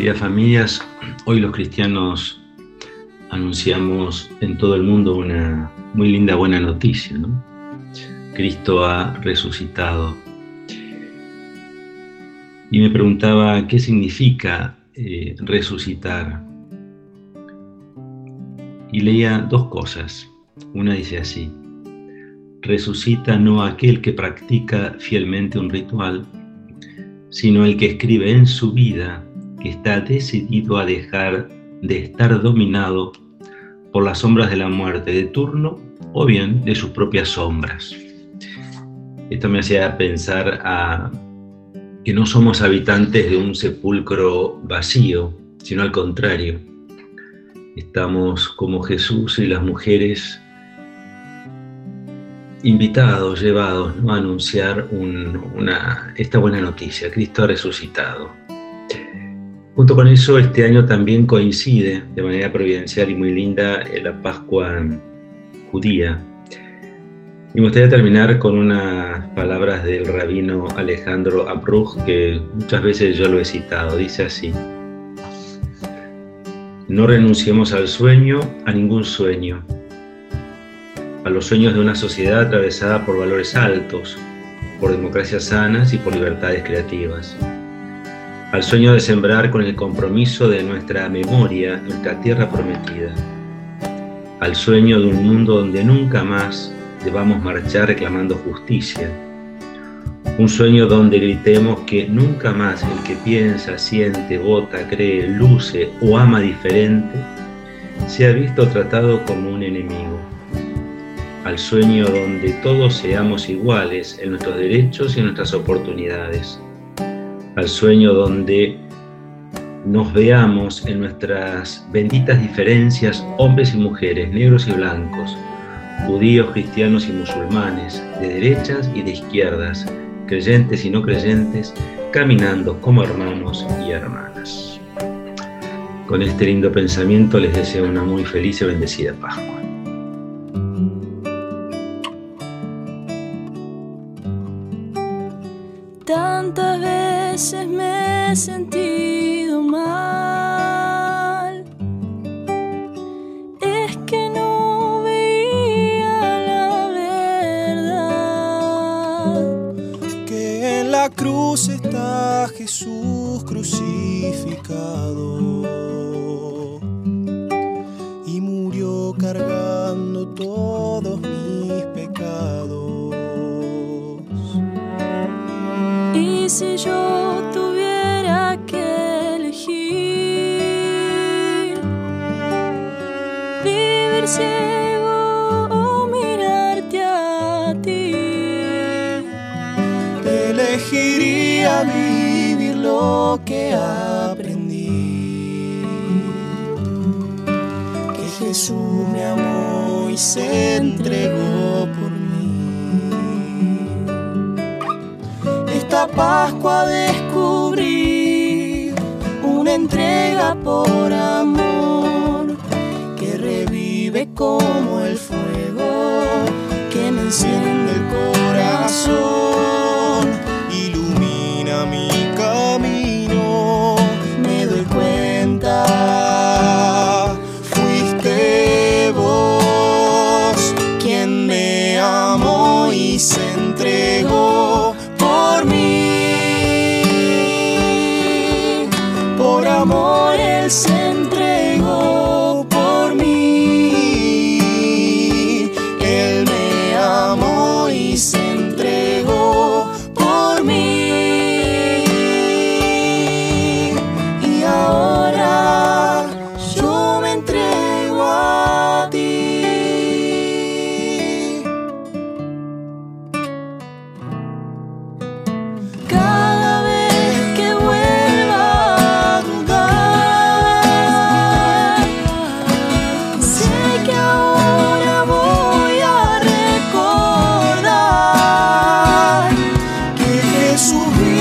queridas familias. Hoy los cristianos anunciamos en todo el mundo una muy linda buena noticia. Cristo ha resucitado. Y me preguntaba qué significa eh, resucitar. Y leía dos cosas. Una dice así, resucita no aquel que practica fielmente un ritual, sino el que escribe en su vida que está decidido a dejar de estar dominado por las sombras de la muerte de turno o bien de sus propias sombras. Esto me hacía pensar a que no somos habitantes de un sepulcro vacío, sino al contrario. Estamos como Jesús y las mujeres invitados, llevados a anunciar una, esta buena noticia. Cristo ha resucitado. Junto con eso, este año también coincide de manera providencial y muy linda la Pascua judía. Y me gustaría terminar con unas palabras del rabino Alejandro Abruch, que muchas veces yo lo he citado. Dice así, no renunciemos al sueño, a ningún sueño, a los sueños de una sociedad atravesada por valores altos, por democracias sanas y por libertades creativas. Al sueño de sembrar con el compromiso de nuestra memoria nuestra tierra prometida. Al sueño de un mundo donde nunca más debamos marchar reclamando justicia. Un sueño donde gritemos que nunca más el que piensa, siente, vota, cree, luce o ama diferente sea visto tratado como un enemigo al sueño donde todos seamos iguales en nuestros derechos y en nuestras oportunidades, al sueño donde nos veamos en nuestras benditas diferencias, hombres y mujeres, negros y blancos, judíos, cristianos y musulmanes, de derechas y de izquierdas, creyentes y no creyentes, caminando como hermanos y hermanas. Con este lindo pensamiento les deseo una muy feliz y bendecida Pascua. Tantas me he sentido mal. Es que no veía la verdad. Que en la cruz está Jesús crucificado. Y murió cargando todos si yo tuviera que elegir vivir ciego o mirarte a ti, Elegiría vivir lo que aprendí. Que Jesús me amó y se entregó Esta Pascua descubrí una entrega por amor que revive como el fuego sorrir.